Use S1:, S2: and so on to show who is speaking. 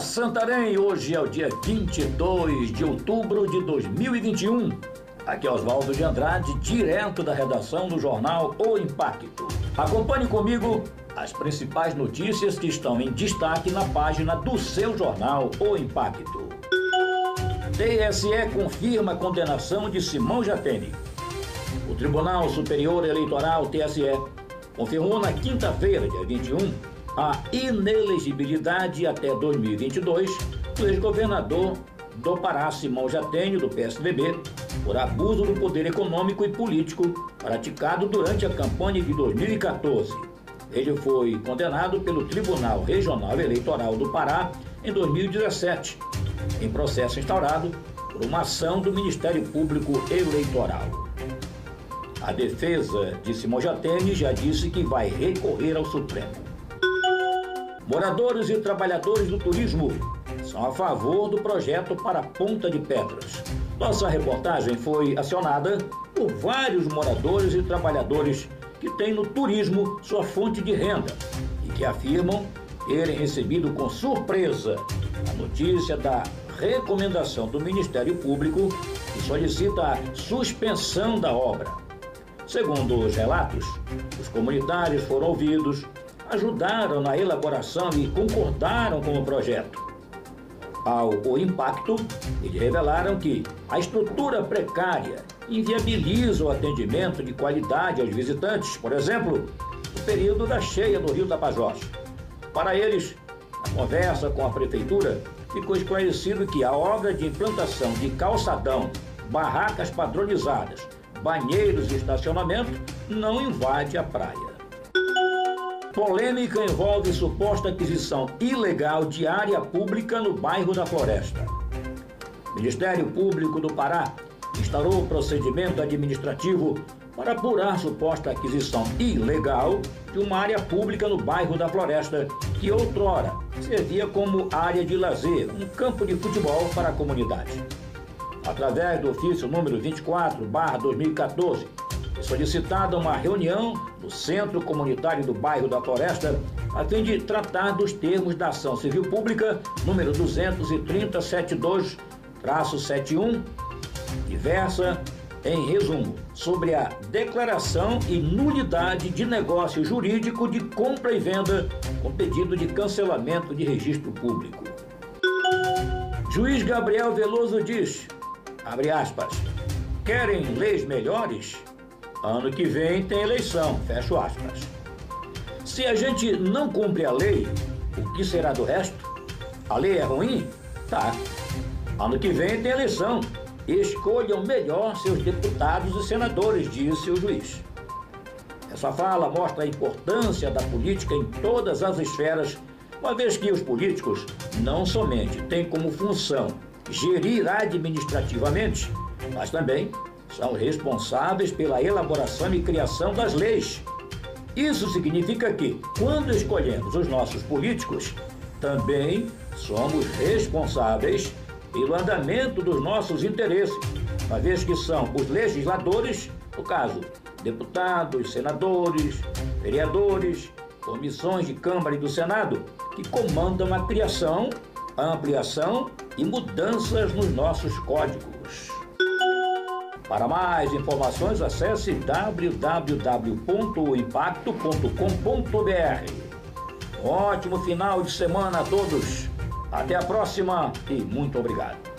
S1: Santarém, hoje é o dia 22 de outubro de 2021. Aqui é Oswaldo de Andrade, direto da redação do jornal O Impacto. Acompanhe comigo as principais notícias que estão em destaque na página do seu jornal O Impacto. TSE confirma a condenação de Simão Jatene. O Tribunal Superior Eleitoral, TSE, confirmou na quinta-feira, dia 21, a inelegibilidade até 2022 do ex-governador do Pará, Simão Jatênio, do PSDB, por abuso do poder econômico e político praticado durante a campanha de 2014. Ele foi condenado pelo Tribunal Regional Eleitoral do Pará em 2017, em processo instaurado por uma ação do Ministério Público Eleitoral. A defesa de Simão Jatene já disse que vai recorrer ao Supremo. Moradores e trabalhadores do turismo são a favor do projeto para Ponta de Pedras. Nossa reportagem foi acionada por vários moradores e trabalhadores que têm no turismo sua fonte de renda e que afirmam terem recebido com surpresa a notícia da recomendação do Ministério Público que solicita a suspensão da obra. Segundo os relatos, os comunitários foram ouvidos, ajudaram na elaboração e concordaram com o projeto. Ao o impacto, eles revelaram que a estrutura precária inviabiliza o atendimento de qualidade aos visitantes, por exemplo, no período da cheia do Rio Tapajós. Para eles, na conversa com a prefeitura, ficou esclarecido que a obra de implantação de calçadão, barracas padronizadas, banheiros e estacionamento não invade a praia. Polêmica envolve suposta aquisição ilegal de área pública no bairro da Floresta. O Ministério Público do Pará instaurou o procedimento administrativo para apurar suposta aquisição ilegal de uma área pública no bairro da Floresta, que outrora servia como área de lazer, um campo de futebol para a comunidade. Através do ofício número 24/2014, solicitada uma reunião no Centro Comunitário do Bairro da Floresta a fim de tratar dos termos da ação civil pública número 23072-71, que versa, em resumo, sobre a declaração e nulidade de negócio jurídico de compra e venda com pedido de cancelamento de registro público. Juiz Gabriel Veloso diz, abre aspas, querem leis melhores? Ano que vem tem eleição, fecho aspas. Se a gente não cumpre a lei, o que será do resto? A lei é ruim? Tá. Ano que vem tem eleição. Escolham melhor seus deputados e senadores, disse o juiz. Essa fala mostra a importância da política em todas as esferas, uma vez que os políticos não somente têm como função gerir administrativamente, mas também são responsáveis pela elaboração e criação das leis. Isso significa que, quando escolhemos os nossos políticos, também somos responsáveis pelo andamento dos nossos interesses, uma vez que são os legisladores, no caso, deputados, senadores, vereadores, comissões de Câmara e do Senado, que comandam a criação, a ampliação e mudanças nos nossos códigos. Para mais informações, acesse www.impacto.com.br. Ótimo final de semana a todos. Até a próxima e muito obrigado.